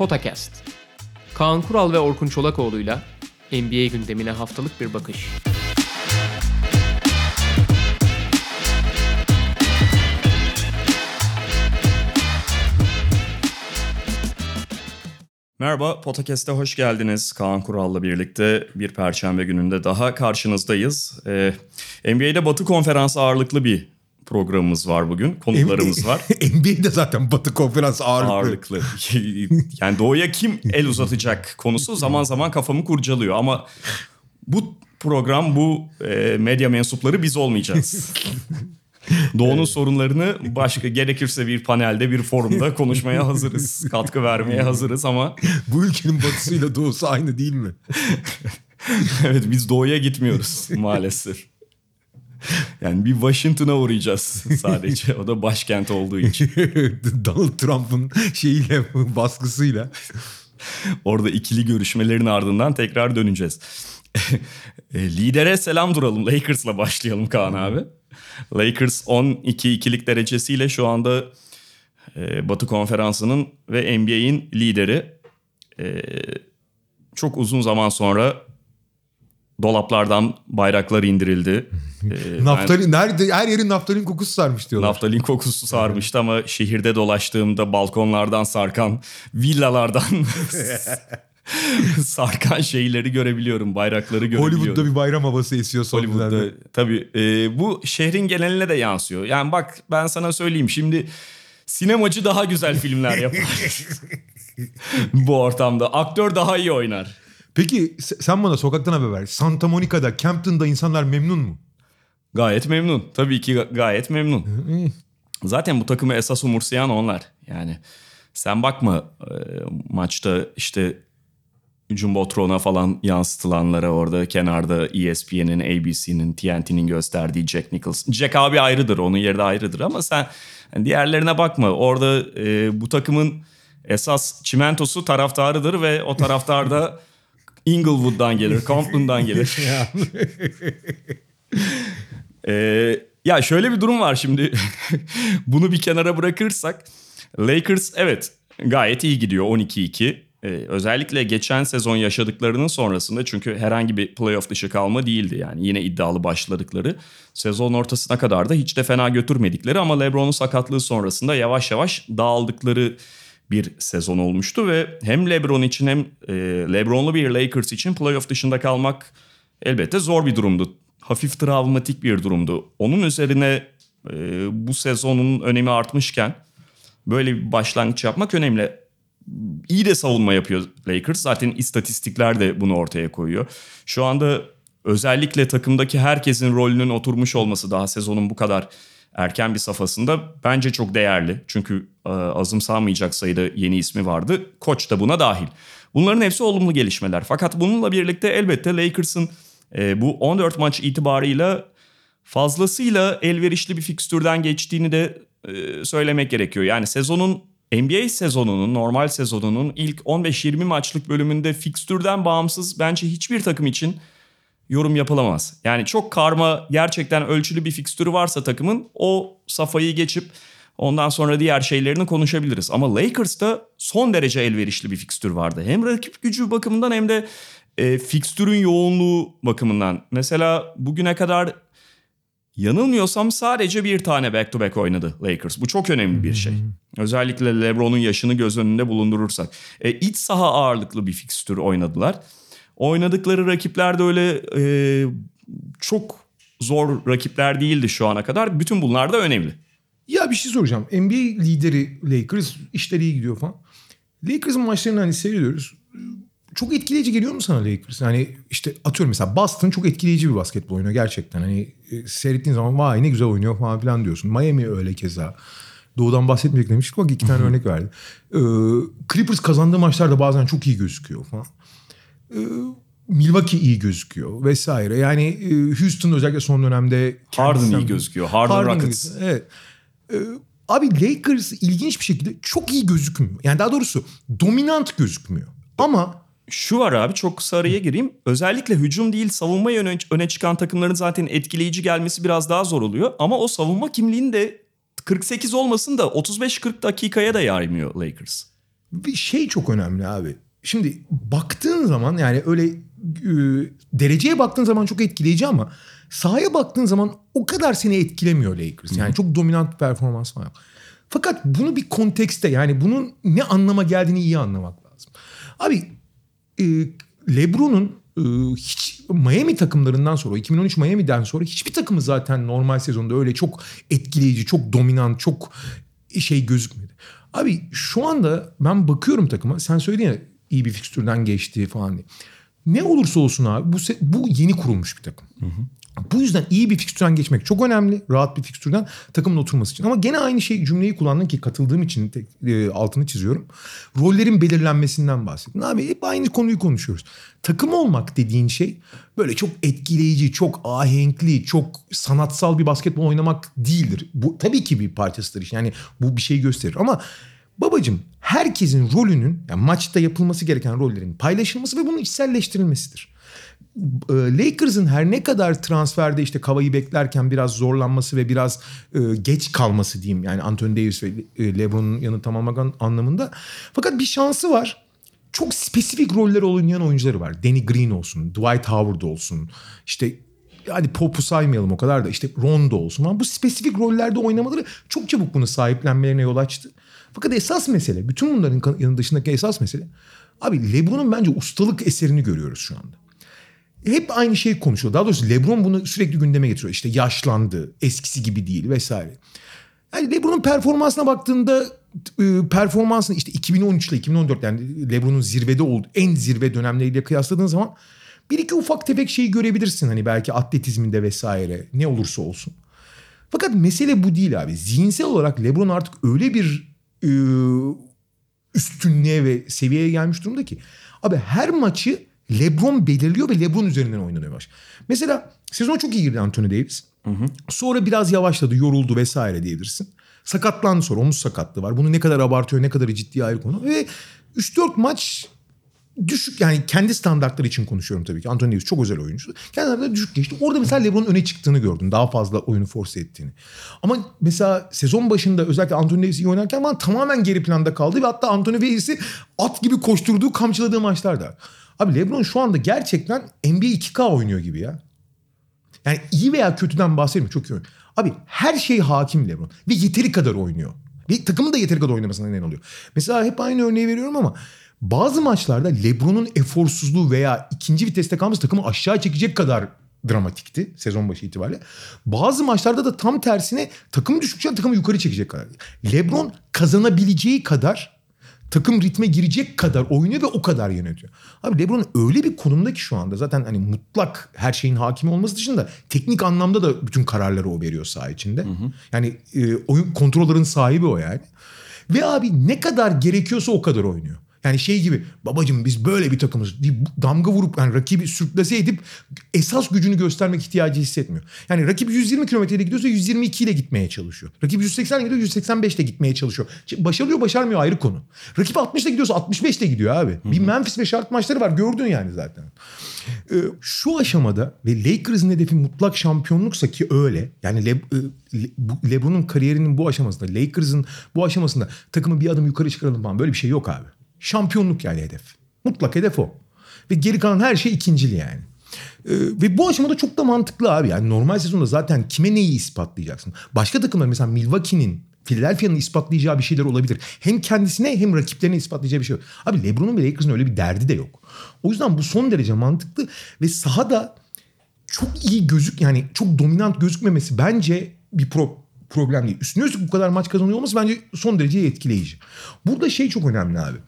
Potakast. Kaan Kural ve Orkun Çolakoğlu'yla NBA gündemine haftalık bir bakış. Merhaba, Podcast'e hoş geldiniz. Kaan Kural'la birlikte bir perşembe gününde daha karşınızdayız. Ee, NBA'de Batı Konferansı ağırlıklı bir programımız var bugün. Konuklarımız var. NBA'de zaten Batı Konferans ağırlıklı. Ağırlıklı. yani doğuya kim el uzatacak konusu zaman zaman kafamı kurcalıyor. Ama bu program, bu e, medya mensupları biz olmayacağız. Doğu'nun sorunlarını başka gerekirse bir panelde, bir forumda konuşmaya hazırız. Katkı vermeye hazırız ama Bu ülkenin batısıyla doğusu aynı değil mi? evet biz doğuya gitmiyoruz maalesef. Yani bir Washington'a uğrayacağız sadece. O da başkent olduğu için. Donald Trump'ın şeyiyle, baskısıyla. Orada ikili görüşmelerin ardından tekrar döneceğiz. E, Lidere selam duralım. Lakers'la başlayalım Kaan abi. Lakers 12-2'lik derecesiyle şu anda e, Batı Konferansı'nın ve NBA'in lideri. E, çok uzun zaman sonra dolaplardan bayraklar indirildi. E, ben- Naftalin, nerede, her yerin naftalin kokusu sarmış diyorlar. Naftalin kokusu sarmıştı ama şehirde dolaştığımda balkonlardan sarkan, villalardan sarkan şeyleri görebiliyorum, bayrakları görebiliyorum. Hollywood'da bir bayram havası esiyor son Hollywood'da günlerde. tabii e, bu şehrin geneline de yansıyor. Yani bak ben sana söyleyeyim şimdi sinemacı daha güzel filmler yapar. bu ortamda aktör daha iyi oynar. Peki se- sen bana sokaktan haber ver. Santa Monica'da, Campton'da insanlar memnun mu? Gayet memnun. Tabii ki ga- gayet memnun. Zaten bu takımı esas umursayan onlar. Yani sen bakma e, maçta işte Jumbotron'a falan yansıtılanlara orada kenarda ESPN'in, ABC'nin, TNT'nin gösterdiği Jack Nicholson. Jack abi ayrıdır, onun yeri de ayrıdır ama sen diğerlerine bakma. Orada e, bu takımın esas çimentosu taraftarıdır ve o taraftar da Inglewood'dan gelir, Compton'dan gelir. Ee, ya şöyle bir durum var şimdi. Bunu bir kenara bırakırsak Lakers evet gayet iyi gidiyor 12-2. Ee, özellikle geçen sezon yaşadıklarının sonrasında çünkü herhangi bir playoff dışı kalma değildi yani yine iddialı başladıkları. Sezon ortasına kadar da hiç de fena götürmedikleri ama LeBron'un sakatlığı sonrasında yavaş yavaş dağıldıkları bir sezon olmuştu ve hem LeBron için hem e, LeBron'lu bir Lakers için playoff dışında kalmak elbette zor bir durumdu. Hafif travmatik bir durumdu. Onun üzerine e, bu sezonun önemi artmışken böyle bir başlangıç yapmak önemli. İyi de savunma yapıyor Lakers. Zaten istatistikler de bunu ortaya koyuyor. Şu anda özellikle takımdaki herkesin rolünün oturmuş olması daha sezonun bu kadar erken bir safhasında bence çok değerli. Çünkü e, azımsanmayacak sayıda yeni ismi vardı. Koç da buna dahil. Bunların hepsi olumlu gelişmeler. Fakat bununla birlikte elbette Lakers'ın e, bu 14 maç itibarıyla fazlasıyla elverişli bir fikstürden geçtiğini de e, söylemek gerekiyor. Yani sezonun NBA sezonunun, normal sezonunun ilk 15-20 maçlık bölümünde fikstürden bağımsız bence hiçbir takım için yorum yapılamaz. Yani çok karma gerçekten ölçülü bir fikstürü varsa takımın o safhayı geçip ondan sonra diğer şeylerini konuşabiliriz. Ama Lakers'ta son derece elverişli bir fikstür vardı. Hem rakip gücü bakımından hem de e, fikstürün yoğunluğu bakımından. Mesela bugüne kadar yanılmıyorsam sadece bir tane back to back oynadı Lakers. Bu çok önemli bir şey. Özellikle LeBron'un yaşını göz önünde bulundurursak. E, iç saha ağırlıklı bir fikstür oynadılar. Oynadıkları rakipler de öyle e, çok zor rakipler değildi şu ana kadar. Bütün bunlar da önemli. Ya bir şey soracağım. NBA lideri Lakers işleri iyi gidiyor falan. Lakers'ın maçlarını hani seyrediyoruz. Çok etkileyici geliyor mu sana Lakers? Yani işte atıyorum mesela Boston çok etkileyici bir basketbol oynuyor gerçekten. Hani e, seyrettiğin zaman vay ne güzel oynuyor falan filan diyorsun. Miami öyle keza. Doğudan bahsetmeyecek demiştik bak iki tane örnek verdi. Ee, Clippers kazandığı maçlarda bazen çok iyi gözüküyor falan. Ee, Milwaukee iyi gözüküyor vesaire. Yani e, Houston özellikle son dönemde... Harden iyi gözüküyor. Harden, Harden Rockets. gibi, Evet. Ee, abi Lakers ilginç bir şekilde çok iyi gözükmüyor. Yani daha doğrusu dominant gözükmüyor. Ama Şu var abi çok kısa araya gireyim. Özellikle hücum değil savunma öne, öne çıkan takımların zaten etkileyici gelmesi biraz daha zor oluyor. Ama o savunma kimliğini de 48 olmasın da 35-40 dakikaya da yaymıyor Lakers. Bir şey çok önemli abi. Şimdi baktığın zaman yani öyle e, dereceye baktığın zaman çok etkileyici ama sahaya baktığın zaman o kadar seni etkilemiyor Lakers. Yani çok dominant bir performans var. Fakat bunu bir kontekste yani bunun ne anlama geldiğini iyi anlamak lazım. Abi e, LeBron'un e, hiç Miami takımlarından sonra 2013 Miami'den sonra hiçbir takımı zaten normal sezonda öyle çok etkileyici, çok dominant, çok şey gözükmedi. Abi şu anda ben bakıyorum takıma. Sen söyledin ya iyi bir fikstürden geçti falan diye. Ne olursa olsun abi bu bu yeni kurulmuş bir takım. Hı hı. Bu yüzden iyi bir fikstürden geçmek çok önemli. Rahat bir fikstürden takımın oturması için. Ama gene aynı şey cümleyi kullandın ki katıldığım için tek, e, altını çiziyorum. Rollerin belirlenmesinden bahsettin. Abi hep aynı konuyu konuşuyoruz. Takım olmak dediğin şey böyle çok etkileyici, çok ahenkli, çok sanatsal bir basketbol oynamak değildir. Bu tabii ki bir parçasıdır. Yani bu bir şey gösterir ama babacım herkesin rolünün yani maçta yapılması gereken rollerin paylaşılması ve bunun içselleştirilmesidir. E, Lakers'ın her ne kadar transferde işte Kava'yı beklerken biraz zorlanması ve biraz e, geç kalması diyeyim. Yani Anthony Davis ve e, LeBron'un yanı tamamlamak anlamında. Fakat bir şansı var. Çok spesifik roller oynayan oyuncuları var. Danny Green olsun, Dwight Howard olsun. İşte hadi Pop'u saymayalım o kadar da işte Rondo olsun. Ama bu spesifik rollerde oynamaları çok çabuk bunu sahiplenmelerine yol açtı. Fakat esas mesele, bütün bunların yanı dışındaki esas mesele abi LeBron'un bence ustalık eserini görüyoruz şu anda hep aynı şey konuşuyor. Daha doğrusu LeBron bunu sürekli gündeme getiriyor. İşte yaşlandı, eskisi gibi değil vesaire. Yani LeBron'un performansına baktığında e, performansını işte 2013 ile 2014 yani LeBron'un zirvede olduğu en zirve dönemleriyle kıyasladığın zaman bir iki ufak tefek şeyi görebilirsin hani belki atletizminde vesaire ne olursa olsun. Fakat mesele bu değil abi. Zihinsel olarak LeBron artık öyle bir üstünlüğe ve seviyeye gelmiş durumda ki abi her maçı LeBron belirliyor ve LeBron üzerinden oynanıyor baş. Mesela sezon çok iyi girdi Anthony Davis. Hı hı. Sonra biraz yavaşladı, yoruldu vesaire diyebilirsin. Sakatlandı sonra omuz sakatlığı var. Bunu ne kadar abartıyor, ne kadar ciddi ayrı konu. Ve 3-4 maç düşük yani kendi standartları için konuşuyorum tabii ki. Anthony Davis çok özel oyuncu. Kendi düşük geçti. Orada mesela LeBron'un öne çıktığını gördün. Daha fazla oyunu force ettiğini. Ama mesela sezon başında özellikle Anthony Davis iyi oynarken ben tamamen geri planda kaldı ve hatta Anthony Davis'i at gibi koşturduğu, kamçıladığı maçlarda. Abi LeBron şu anda gerçekten NBA 2K oynuyor gibi ya. Yani iyi veya kötüden bahsetmiyorum. Çok iyi oynuyor. Abi her şey hakim LeBron. Ve yeteri kadar oynuyor. Ve takımın da yeteri kadar oynamasına neden oluyor. Mesela hep aynı örneği veriyorum ama bazı maçlarda LeBron'un eforsuzluğu veya ikinci viteste kalması takımı aşağı çekecek kadar dramatikti sezon başı itibariyle. Bazı maçlarda da tam tersine takım düşükçe takımı yukarı çekecek kadar. LeBron kazanabileceği kadar takım ritme girecek kadar oynuyor ve o kadar yönetiyor. Abi LeBron öyle bir konumda ki şu anda zaten hani mutlak her şeyin hakimi olması dışında teknik anlamda da bütün kararları o veriyor saha içinde. Hı hı. Yani e, oyun kontrollerin sahibi o yani. Ve abi ne kadar gerekiyorsa o kadar oynuyor. Yani şey gibi babacım biz böyle bir takımız. Damga vurup yani rakibi sürklase edip esas gücünü göstermek ihtiyacı hissetmiyor. Yani rakip 120 kilometreyle gidiyorsa 122 ile gitmeye çalışıyor. Rakip 180 gidiyor 185 ile gitmeye çalışıyor. Başarıyor başarmıyor ayrı konu. Rakip 60 ile gidiyorsa 65 ile gidiyor abi. Hı-hı. Bir Memphis ve şart maçları var gördün yani zaten. Ee, şu aşamada ve Lakers'ın hedefi mutlak şampiyonluksa ki öyle. Yani Le, Le, LeBron'un kariyerinin bu aşamasında Lakers'ın bu aşamasında takımı bir adım yukarı çıkaralım falan böyle bir şey yok abi. Şampiyonluk yani hedef. Mutlak hedef o. Ve geri kalan her şey ikincil yani. Ee, ve bu aşamada çok da mantıklı abi. Yani normal sezonda zaten kime neyi ispatlayacaksın? Başka takımlar mesela Milwaukee'nin Philadelphia'nın ispatlayacağı bir şeyler olabilir. Hem kendisine hem rakiplerine ispatlayacağı bir şey yok. Abi LeBron'un ve Lakers'ın öyle bir derdi de yok. O yüzden bu son derece mantıklı ve sahada çok iyi gözük yani çok dominant gözükmemesi bence bir pro, problem değil. Üstüne üstlük bu kadar maç kazanıyor olması bence son derece etkileyici. Burada şey çok önemli abi.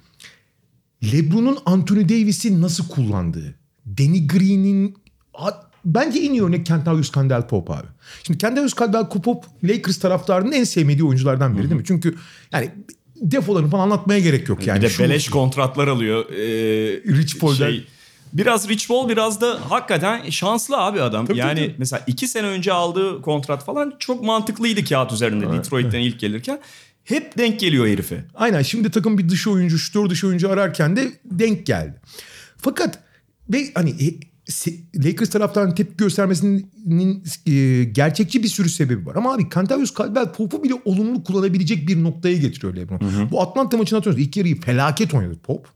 LeBron'un Anthony Davis'i nasıl kullandığı. Danny Green'in bence en iyi örnek Kentavius Caldwell Pope abi. Şimdi Kentavius Caldwell Pope Lakers taraftarının en sevmediği oyunculardan biri değil mi? Çünkü yani defolarını falan anlatmaya gerek yok yani. Bir de Şu, beleş kontratlar alıyor. Ee, Rich Paul'den. Şey, biraz Rich Paul biraz da hakikaten şanslı abi adam. Tabii, yani tabii. mesela iki sene önce aldığı kontrat falan çok mantıklıydı kağıt üzerinde evet, Detroit'ten ilk gelirken. Hep denk geliyor herife. Aynen şimdi takım bir dış oyuncu, şutör dış oyuncu ararken de denk geldi. Fakat ve hani se- Lakers taraftarının tepki göstermesinin e, gerçekçi bir sürü sebebi var. Ama abi Kentavius Caldwell Pop'u bile olumlu kullanabilecek bir noktaya getiriyor LeBron. Bu Atlanta maçını hatırlıyorsunuz. İlk yarıyı felaket oynadı Pop.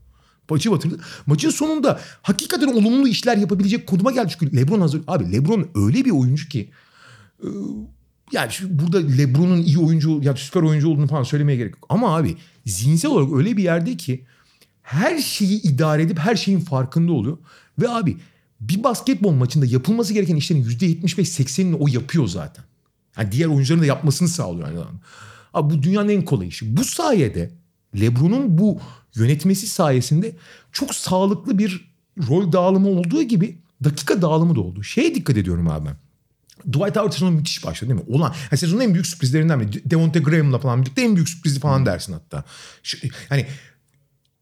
Maçı batırdı. Maçın sonunda hakikaten olumlu işler yapabilecek konuma geldi. Çünkü LeBron hazır. Abi LeBron öyle bir oyuncu ki e, yani burada LeBron'un iyi oyuncu ya süper oyuncu olduğunu falan söylemeye gerek yok. Ama abi zihinsel olarak öyle bir yerde ki her şeyi idare edip her şeyin farkında oluyor. Ve abi bir basketbol maçında yapılması gereken işlerin %75-80'ini o yapıyor zaten. Yani diğer oyuncuların da yapmasını sağlıyor aynı zamanda. Abi bu dünyanın en kolay işi. Bu sayede LeBron'un bu yönetmesi sayesinde çok sağlıklı bir rol dağılımı olduğu gibi dakika dağılımı da oldu. Şeye dikkat ediyorum abi ben. Dwight Howard sezonu müthiş başladı değil mi? Olan yani sezonun en büyük sürprizlerinden biri. Devonte Graham'la falan birlikte en büyük sürprizi falan dersin hatta. Yani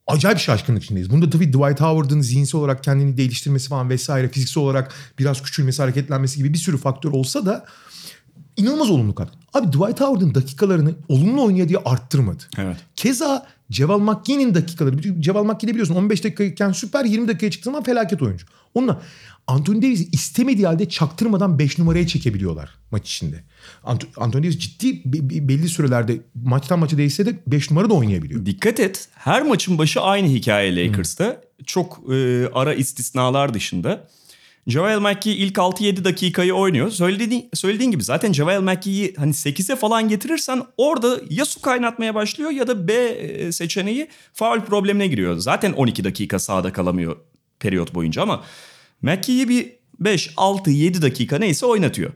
acayip şaşkınlık içindeyiz. Bunda tabii Dwight Howard'ın zihinsel olarak kendini geliştirmesi falan vesaire fiziksel olarak biraz küçülmesi, hareketlenmesi gibi bir sürü faktör olsa da inanılmaz olumlu kattı. Abi Dwight Howard'ın dakikalarını olumlu oynuyor diye arttırmadı. Evet. Keza Ceval McGee'nin dakikaları. Ceval McGee de biliyorsun 15 dakikayken süper 20 dakikaya çıktığı zaman felaket oyuncu. Onunla Anthony Davis'i istemediği halde çaktırmadan 5 numaraya çekebiliyorlar maç içinde. Ant- Anthony Davis ciddi be- be- belli sürelerde maçtan maça değişse de 5 numara da oynayabiliyor. Dikkat et her maçın başı aynı hikaye Lakers'ta. Çok e, ara istisnalar dışında. Javel McGee ilk 6-7 dakikayı oynuyor. Söylediğin, söylediğin gibi zaten Javel McGee'yi hani 8'e falan getirirsen orada ya su kaynatmaya başlıyor ya da B e, seçeneği faul problemine giriyor. Zaten 12 dakika sahada kalamıyor periyot boyunca ama McGee'yi bir 5, 6, 7 dakika neyse oynatıyor.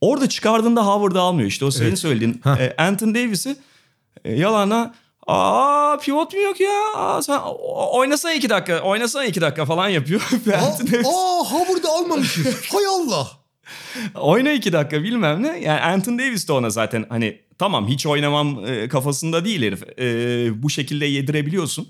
Orada çıkardığında Howard'ı almıyor. İşte o senin Evet. söylediğin e, Anthony Davis'i e, yalana Aa pivot mu yok ya? Aa, sen oynasana iki dakika, oynasana iki dakika falan yapıyor. Davis, aa Howard'ı almamışız. Hay Allah. Oyna iki dakika bilmem ne. Yani Anthony Davis de ona zaten hani tamam hiç oynamam e, kafasında değil herif. E, bu şekilde yedirebiliyorsun.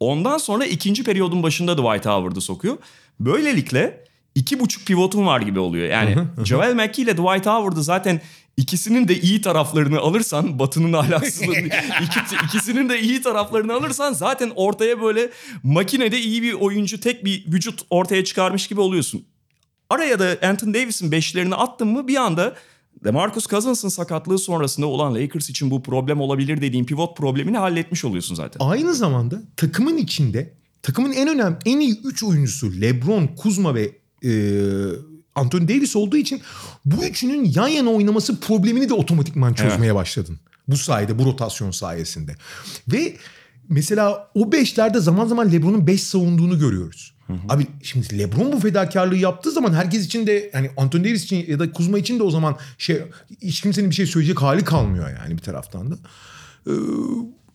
Ondan sonra ikinci periyodun başında Dwight Howard'ı sokuyor. Böylelikle iki buçuk pivotun var gibi oluyor. Yani Javel McGee ile Dwight Howard'ı zaten ikisinin de iyi taraflarını alırsan Batı'nın ahlaksızlığını iki, ikisinin de iyi taraflarını alırsan zaten ortaya böyle makinede iyi bir oyuncu tek bir vücut ortaya çıkarmış gibi oluyorsun. Araya da Anthony Davis'in beşlerini attın mı bir anda DeMarcus Cousins'ın sakatlığı sonrasında olan Lakers için bu problem olabilir dediğin pivot problemini halletmiş oluyorsun zaten. Aynı zamanda takımın içinde takımın en önemli en iyi 3 oyuncusu LeBron, Kuzma ve e, Anthony Davis olduğu için bu üçünün yan yana oynaması problemini de otomatikman çözmeye başladın. Bu sayede, bu rotasyon sayesinde. Ve mesela o beşlerde zaman zaman LeBron'un beş savunduğunu görüyoruz. Abi şimdi LeBron bu fedakarlığı yaptığı zaman herkes için de yani Anthony Davis için ya da Kuzma için de o zaman şey hiç kimsenin bir şey söyleyecek hali kalmıyor yani bir taraftan da.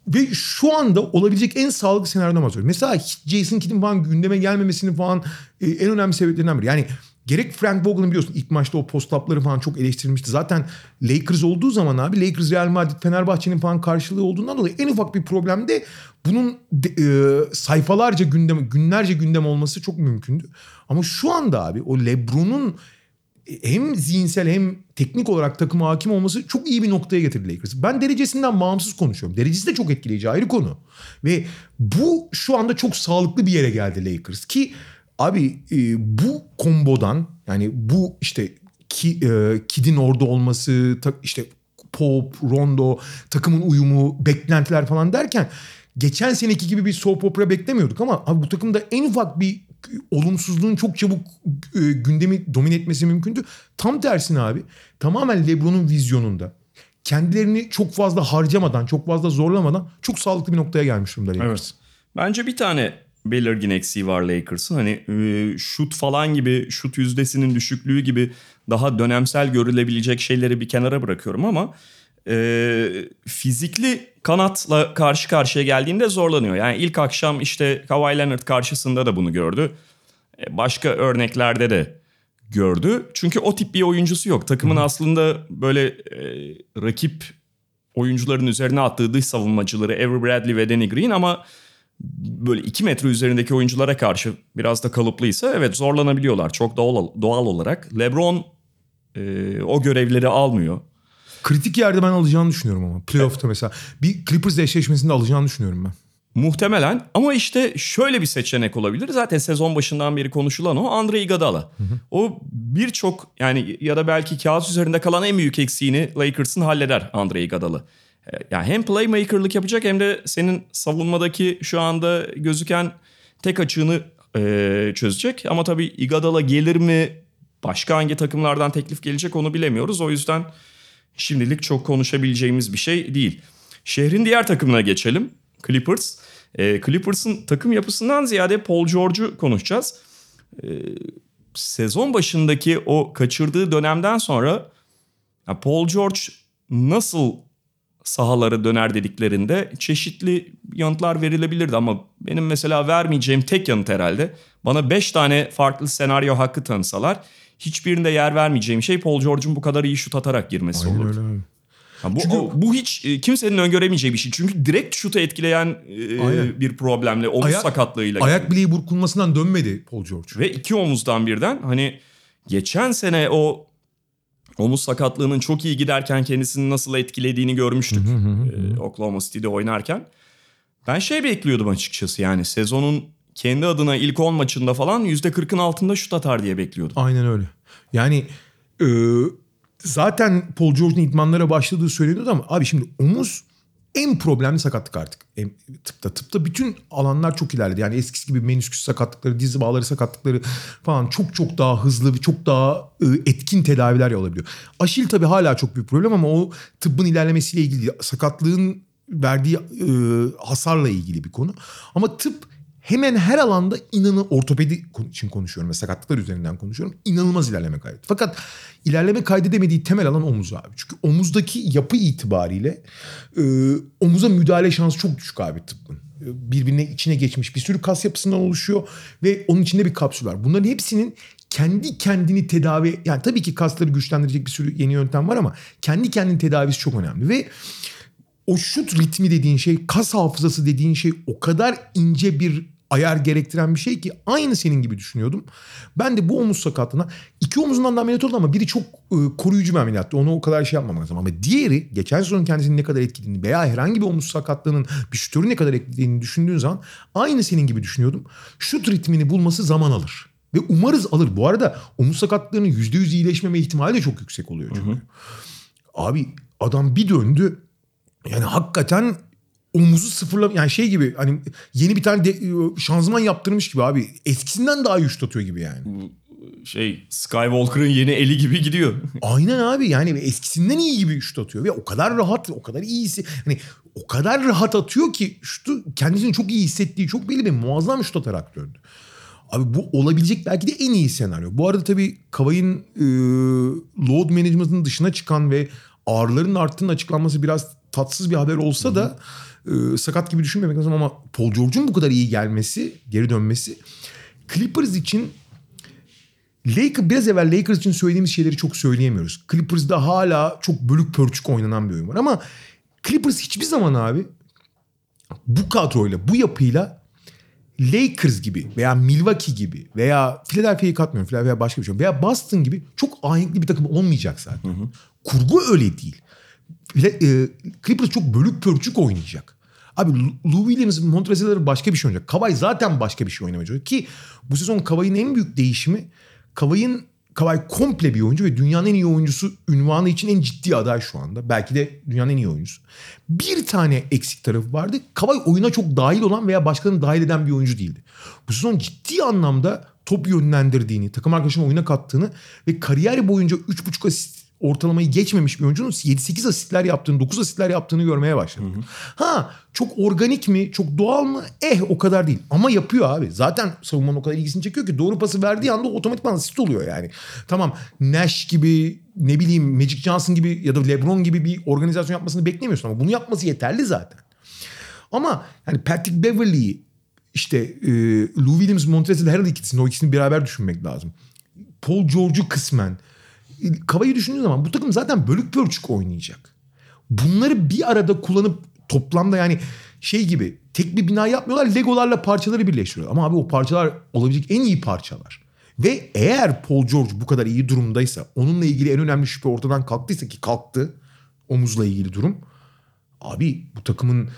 Ve şu anda olabilecek en sağlıklı senaryodan bahsediyorum. Mesela Jason Kidd'in falan gündeme gelmemesinin falan e, en önemli sebeplerinden biri. Yani gerek Frank Vogel'ın biliyorsun ilk maçta o postapları falan çok eleştirilmişti. Zaten Lakers olduğu zaman abi Lakers, Real Madrid, Fenerbahçe'nin falan karşılığı olduğundan dolayı en ufak bir problemde bunun e, sayfalarca gündem, günlerce gündem olması çok mümkündü. Ama şu anda abi o LeBron'un hem zihinsel hem teknik olarak takıma hakim olması çok iyi bir noktaya getirdi Lakers. Ben derecesinden bağımsız konuşuyorum. Derecesi de çok etkileyici ayrı konu. Ve bu şu anda çok sağlıklı bir yere geldi Lakers. Ki abi e, bu kombodan yani bu işte ki, e, Kid'in orada olması ta- işte Pop, Rondo, takımın uyumu, beklentiler falan derken geçen seneki gibi bir soap opera beklemiyorduk ama abi bu takımda en ufak bir olumsuzluğun çok çabuk e, gündemi domine etmesi mümkündü. Tam tersine abi tamamen LeBron'un vizyonunda kendilerini çok fazla harcamadan, çok fazla zorlamadan çok sağlıklı bir noktaya gelmiş durumda Lakers. Bence bir tane belirgin eksiği var Lakers'ın. Hani e, şut falan gibi, şut yüzdesinin düşüklüğü gibi daha dönemsel görülebilecek şeyleri bir kenara bırakıyorum ama e, fizikli kanatla karşı karşıya geldiğinde zorlanıyor. Yani ilk akşam işte Kawhi Leonard karşısında da bunu gördü. E, başka örneklerde de gördü. Çünkü o tip bir oyuncusu yok. Takımın aslında böyle e, rakip oyuncuların üzerine attığı dış savunmacıları Avery Bradley ve Danny Green ama böyle 2 metre üzerindeki oyunculara karşı biraz da kalıplıysa evet zorlanabiliyorlar çok doğal, doğal olarak. LeBron e, o görevleri almıyor. Kritik yerde ben alacağını düşünüyorum ama. Playoff'ta mesela. Bir Clippers eşleşmesinde alacağını düşünüyorum ben. Muhtemelen ama işte şöyle bir seçenek olabilir. Zaten sezon başından beri konuşulan o Andre Iguodala. O birçok yani ya da belki kağıt üzerinde kalan en büyük eksiğini Lakers'ın halleder Andre Iguodala. E, Yani hem playmaker'lık yapacak hem de senin savunmadaki şu anda gözüken tek açığını e, çözecek. Ama tabii Iguodala gelir mi? Başka hangi takımlardan teklif gelecek onu bilemiyoruz. O yüzden şimdilik çok konuşabileceğimiz bir şey değil. Şehrin diğer takımına geçelim. Clippers. Ee, Clippers'ın takım yapısından ziyade Paul George'u konuşacağız. Ee, sezon başındaki o kaçırdığı dönemden sonra Paul George nasıl sahalara döner dediklerinde çeşitli yanıtlar verilebilirdi ama benim mesela vermeyeceğim tek yanıt herhalde bana 5 tane farklı senaryo hakkı tanısalar hiçbirinde yer vermeyeceğim şey Paul George'un bu kadar iyi şut atarak girmesi Aynen olurdu. öyle. Ha, bu, Çünkü- o- bu hiç e, kimsenin öngöremeyeceği bir şey. Çünkü direkt şutu etkileyen e, Aynen. bir problemle, omuz Ayak- sakatlığıyla. Ayak bileği burkulmasından dönmedi Paul George. Ve iki omuzdan birden hani geçen sene o omuz sakatlığının çok iyi giderken kendisini nasıl etkilediğini görmüştük. e, Oklahoma City'de oynarken. Ben şey bekliyordum açıkçası yani sezonun kendi adına ilk 10 maçında falan %40'ın altında şut atar diye bekliyordum. Aynen öyle. Yani e, zaten Paul George'un idmanlara başladığı söyleniyordu ama abi şimdi omuz en problemli sakatlık artık. Tıpta tıpta bütün alanlar çok ilerledi. Yani eskisi gibi menisküs sakatlıkları, diz bağları sakatlıkları falan çok çok daha hızlı ve çok daha e, etkin tedaviler olabiliyor. Aşil tabii hala çok büyük problem ama o tıbbın ilerlemesiyle ilgili. Sakatlığın verdiği e, hasarla ilgili bir konu. Ama tıp hemen her alanda inanı ortopedi için konuşuyorum ve sakatlıklar üzerinden konuşuyorum. İnanılmaz ilerleme kaydetti. Fakat ilerleme kaydedemediği temel alan omuz abi. Çünkü omuzdaki yapı itibariyle e, omuza müdahale şansı çok düşük abi tıbbın. Birbirine içine geçmiş bir sürü kas yapısından oluşuyor ve onun içinde bir kapsül var. Bunların hepsinin kendi kendini tedavi yani tabii ki kasları güçlendirecek bir sürü yeni yöntem var ama kendi kendini tedavisi çok önemli ve o şut ritmi dediğin şey, kas hafızası dediğin şey o kadar ince bir ayar gerektiren bir şey ki aynı senin gibi düşünüyordum. Ben de bu omuz sakatlığına iki omuzundan da ameliyat oldu ama biri çok e, koruyucu bir ameliyattı. Onu o kadar şey yapmamak lazım. Ama diğeri geçen sezon kendisini ne kadar etkilediğini veya herhangi bir omuz sakatlığının bir şutörü ne kadar etkilediğini düşündüğün zaman aynı senin gibi düşünüyordum. Şut ritmini bulması zaman alır. Ve umarız alır. Bu arada omuz sakatlığının %100 iyileşmeme ihtimali de çok yüksek oluyor çünkü. Abi adam bir döndü. Yani hakikaten omuzu sıfırla yani şey gibi hani yeni bir tane de, şanzıman yaptırmış gibi abi. Eskisinden daha iyi şut atıyor gibi yani. Şey Skywalker'ın yeni eli gibi gidiyor. Aynen abi yani eskisinden iyi gibi şut atıyor ve o kadar rahat o kadar iyisi hani o kadar rahat atıyor ki şutu kendisini çok iyi hissettiği çok belli bir muazzam şut atarak döndü. Abi bu olabilecek belki de en iyi senaryo. Bu arada tabii Kavay'ın e, load management'ın dışına çıkan ve ağrıların arttığının açıklanması biraz tatsız bir haber olsa da e, sakat gibi düşünmemek lazım ama Paul George'un bu kadar iyi gelmesi, geri dönmesi Clippers için Lakers biraz evvel Lakers için söylediğimiz şeyleri çok söyleyemiyoruz. Clippers'da hala çok bölük pörçük oynanan bir oyun var ama Clippers hiçbir zaman abi bu kadroyla, bu yapıyla Lakers gibi veya Milwaukee gibi veya Philadelphia'yı katmıyorum. Philadelphia başka bir şey. Veya Boston gibi çok ahenkli bir takım olmayacak zaten. Kurgu öyle değil. E, Clippers çok bölük pörçük oynayacak. Abi Lou- Williams, Montrezl başka bir şey oynayacak. Kavay zaten başka bir şey oynamaya çalışıyor. Ki bu sezon Kavay'ın en büyük değişimi Kavay'ın Kavay komple bir oyuncu ve dünyanın en iyi oyuncusu ünvanı için en ciddi aday şu anda. Belki de dünyanın en iyi oyuncusu. Bir tane eksik tarafı vardı. Kavay oyuna çok dahil olan veya başkalarını dahil eden bir oyuncu değildi. Bu sezon ciddi anlamda top yönlendirdiğini, takım arkadaşını oyuna kattığını ve kariyer boyunca 3.5 asist ortalamayı geçmemiş bir oyuncunun 7-8 asistler yaptığını, 9 asistler yaptığını görmeye başladık. Ha çok organik mi, çok doğal mı? Eh o kadar değil. Ama yapıyor abi. Zaten savunmanın o kadar ilgisini çekiyor ki doğru pası verdiği anda otomatikman asist oluyor yani. Tamam Nash gibi ne bileyim Magic Johnson gibi ya da LeBron gibi bir organizasyon yapmasını beklemiyorsun ama bunu yapması yeterli zaten. Ama yani Patrick Beverley'i işte e, Lou Williams, Montrezl Harrell ikisini o ikisini beraber düşünmek lazım. Paul George'u kısmen. Kavayı düşündüğün zaman bu takım zaten bölük pörçük oynayacak. Bunları bir arada kullanıp toplamda yani şey gibi tek bir bina yapmıyorlar. Legolarla parçaları birleştiriyorlar. Ama abi o parçalar olabilecek en iyi parçalar. Ve eğer Paul George bu kadar iyi durumdaysa onunla ilgili en önemli şüphe ortadan kalktıysa ki kalktı omuzla ilgili durum. Abi bu takımın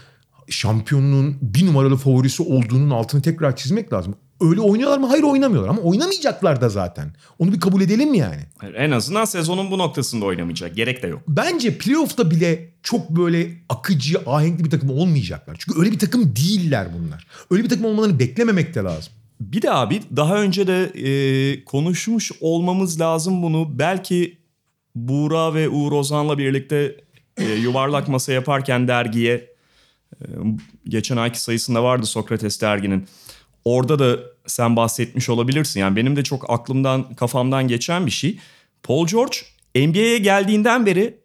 şampiyonluğun bir numaralı favorisi olduğunun altını tekrar çizmek lazım. Öyle oynuyorlar mı? Hayır oynamıyorlar ama oynamayacaklar da zaten. Onu bir kabul edelim mi yani? En azından sezonun bu noktasında oynamayacak. Gerek de yok. Bence playoff'ta bile çok böyle akıcı, ahenkli bir takım olmayacaklar. Çünkü öyle bir takım değiller bunlar. Öyle bir takım olmalarını beklememek de lazım. Bir de abi daha önce de e, konuşmuş olmamız lazım bunu. Belki Buğra ve Uğur Ozan'la birlikte e, yuvarlak masa yaparken dergiye e, geçen ayki sayısında vardı Sokrates derginin. Orada da sen bahsetmiş olabilirsin. Yani benim de çok aklımdan kafamdan geçen bir şey. Paul George NBA'ye geldiğinden beri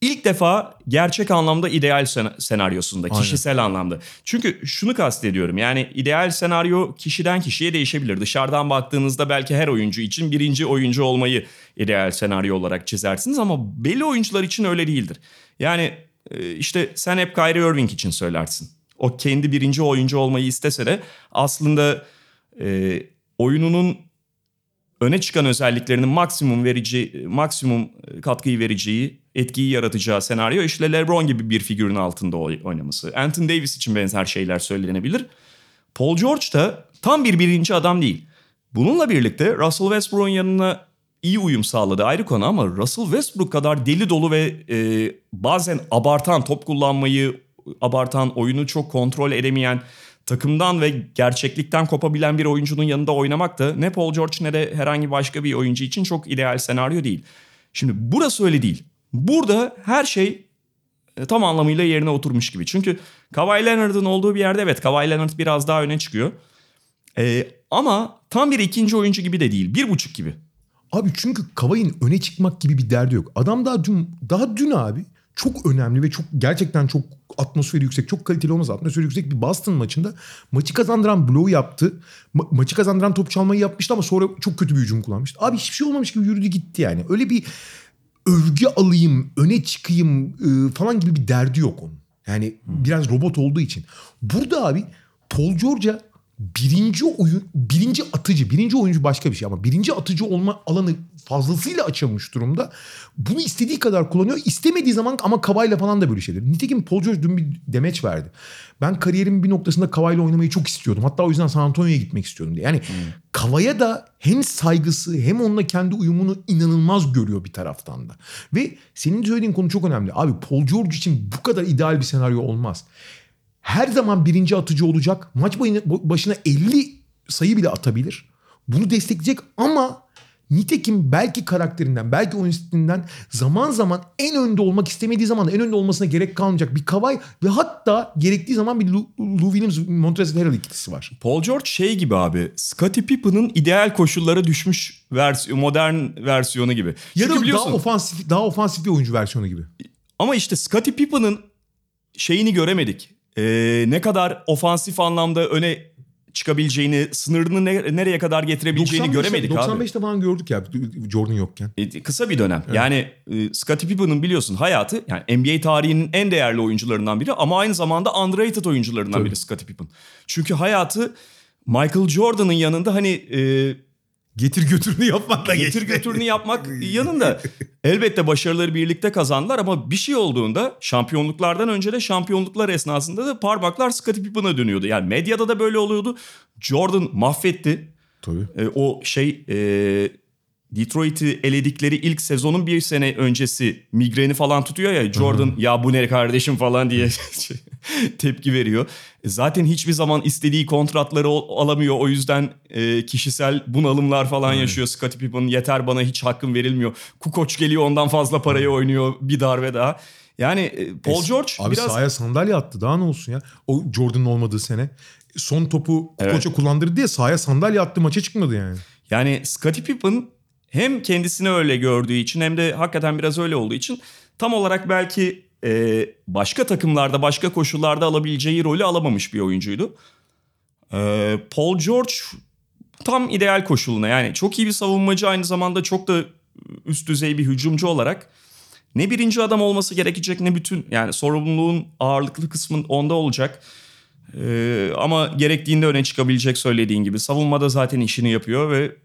ilk defa gerçek anlamda ideal sen- senaryosunda, Aynen. kişisel anlamda. Çünkü şunu kastediyorum yani ideal senaryo kişiden kişiye değişebilir. Dışarıdan baktığınızda belki her oyuncu için birinci oyuncu olmayı ideal senaryo olarak çizersiniz ama belli oyuncular için öyle değildir. Yani e, işte sen hep Kyrie Irving için söylersin. O kendi birinci oyuncu olmayı istese de aslında e, oyununun öne çıkan özelliklerinin maksimum verici maksimum katkıyı vereceği, etkiyi yaratacağı senaryo işte LeBron gibi bir figürün altında oy- oynaması. Anthony Davis için benzer şeyler söylenebilir. Paul George da tam bir birinci adam değil. Bununla birlikte Russell Westbrook'un yanına iyi uyum sağladı ayrı konu ama Russell Westbrook kadar deli dolu ve e, bazen abartan top kullanmayı abartan oyunu çok kontrol edemeyen takımdan ve gerçeklikten kopabilen bir oyuncunun yanında oynamak da ne Paul George ne de herhangi başka bir oyuncu için çok ideal senaryo değil. Şimdi burası öyle değil. Burada her şey e, tam anlamıyla yerine oturmuş gibi. Çünkü Kawhi Leonard'ın olduğu bir yerde evet Kawhi Leonard biraz daha öne çıkıyor. E, ama tam bir ikinci oyuncu gibi de değil. Bir buçuk gibi. Abi çünkü Kavay'ın öne çıkmak gibi bir derdi yok. Adam daha dün, daha dün abi çok önemli ve çok gerçekten çok atmosferi yüksek, çok kaliteli olmaz atmosferi yüksek bir Boston maçında maçı kazandıran bloğu yaptı. Ma- maçı kazandıran top çalmayı yapmıştı ama sonra çok kötü bir hücum kullanmıştı. Abi hiçbir şey olmamış gibi yürüdü gitti yani. Öyle bir övgü alayım, öne çıkayım e, falan gibi bir derdi yok onun. Yani biraz robot olduğu için. Burada abi Paul George'a birinci oyun, birinci atıcı, birinci oyuncu başka bir şey ama birinci atıcı olma alanı fazlasıyla açılmış durumda. Bunu istediği kadar kullanıyor. İstemediği zaman ama Kavay'la falan da böyle şeyler. Nitekim Paul George dün bir demeç verdi. Ben kariyerimin bir noktasında Kavay'la oynamayı çok istiyordum. Hatta o yüzden San Antonio'ya gitmek istiyordum diye. Yani Kavay'a da hem saygısı hem onunla kendi uyumunu inanılmaz görüyor bir taraftan da. Ve senin söylediğin konu çok önemli. Abi Paul George için bu kadar ideal bir senaryo olmaz her zaman birinci atıcı olacak. Maç başına 50 sayı bile atabilir. Bunu destekleyecek ama nitekim belki karakterinden, belki oyun stilinden zaman zaman en önde olmak istemediği zaman en önde olmasına gerek kalmayacak bir Kawhi ve hatta gerektiği zaman bir Lou, Lou Williams, Montrezl Harrell ikilisi var. Paul George şey gibi abi. Scottie Pippen'ın ideal koşullara düşmüş versiyon, modern versiyonu gibi. Ya da daha ofansif, daha ofansif bir oyuncu versiyonu gibi. ama işte Scottie Pippen'ın şeyini göremedik. Ee, ne kadar ofansif anlamda öne çıkabileceğini, sınırını ne- nereye kadar getirebileceğini 95'te göremedik abi. 95'te falan gördük ya Jordan yokken. E, Kısa bir dönem. Yani e, Scottie Pippen'ın biliyorsun hayatı yani NBA tarihinin en değerli oyuncularından biri ama aynı zamanda underrated oyuncularından Tabii. biri Scottie Pippen. Çünkü hayatı Michael Jordan'ın yanında hani e, Getir götürünü yapmakla getir geçti. götürünü yapmak yanında elbette başarıları birlikte kazandılar ama bir şey olduğunda şampiyonluklardan önce de şampiyonluklar esnasında da parmaklar Scottie Pippen'a dönüyordu. Yani medyada da böyle oluyordu. Jordan mahvetti. Tabii. E, o şey e, Detroit'i eledikleri ilk sezonun bir sene öncesi migreni falan tutuyor ya Jordan ya bu ne kardeşim falan diye tepki veriyor. E, Zaten hiçbir zaman istediği kontratları alamıyor. O yüzden e, kişisel bunalımlar falan yaşıyor Scottie Pippen. Yeter bana hiç hakkım verilmiyor. Kukoç geliyor ondan fazla paraya oynuyor bir darbe daha. Yani e, Paul Es- George Abi biraz sahaya sandalye attı daha ne olsun ya. O Jordan'ın olmadığı sene. Son topu koça kullandırdı diye sahaya sandalye attı maça çıkmadı yani. Yani Scottie Pippen hem kendisini öyle gördüğü için hem de hakikaten biraz öyle olduğu için tam olarak belki e, başka takımlarda başka koşullarda alabileceği rolü alamamış bir oyuncuydu. E, Paul George tam ideal koşuluna yani çok iyi bir savunmacı aynı zamanda çok da üst düzey bir hücumcu olarak ne birinci adam olması gerekecek ne bütün yani sorumluluğun ağırlıklı kısmın onda olacak. Ee, ama gerektiğinde öne çıkabilecek söylediğin gibi. Savunmada zaten işini yapıyor ve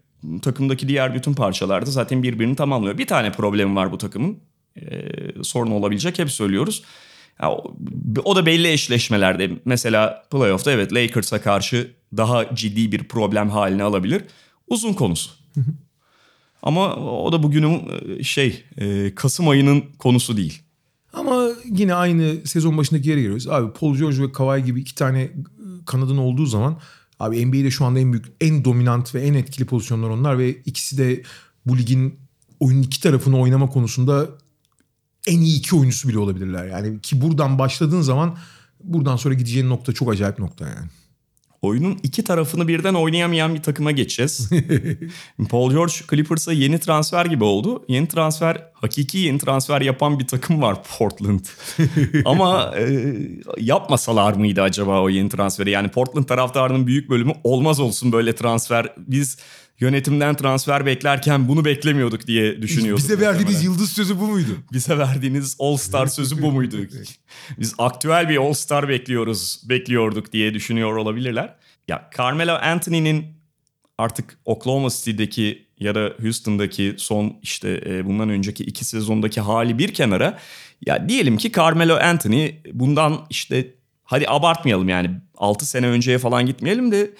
takımdaki diğer bütün parçalarda zaten birbirini tamamlıyor. Bir tane problemi var bu takımın. Ee, sorun olabilecek hep söylüyoruz. Ya o, da belli eşleşmelerde. Mesela playoff'ta evet Lakers'a karşı daha ciddi bir problem haline alabilir. Uzun konusu. Ama o da bugünün e, şey e, Kasım ayının konusu değil. Ama yine aynı sezon başındaki yere geliyoruz. Abi Paul George ve Kawhi gibi iki tane kanadın olduğu zaman abi NBA'de şu anda en büyük, en dominant ve en etkili pozisyonlar onlar ve ikisi de bu ligin oyunun iki tarafını oynama konusunda en iyi iki oyuncusu bile olabilirler. Yani ki buradan başladığın zaman buradan sonra gideceğin nokta çok acayip nokta yani. Oyunun iki tarafını birden oynayamayan bir takıma geçeceğiz. Paul George Clippers'a yeni transfer gibi oldu. Yeni transfer, hakiki yeni transfer yapan bir takım var Portland. Ama e, yapmasalar mıydı acaba o yeni transferi? Yani Portland taraftarının büyük bölümü olmaz olsun böyle transfer. Biz yönetimden transfer beklerken bunu beklemiyorduk diye düşünüyorduk. Bize verdiğiniz muhtemelen. yıldız sözü bu muydu? Bize verdiğiniz All Star sözü bu muydu? Biz aktüel bir All Star bekliyoruz, bekliyorduk diye düşünüyor olabilirler. Ya Carmelo Anthony'nin artık Oklahoma City'deki ya da Houston'daki son işte e, bundan önceki iki sezondaki hali bir kenara. Ya diyelim ki Carmelo Anthony bundan işte hadi abartmayalım yani 6 sene önceye falan gitmeyelim de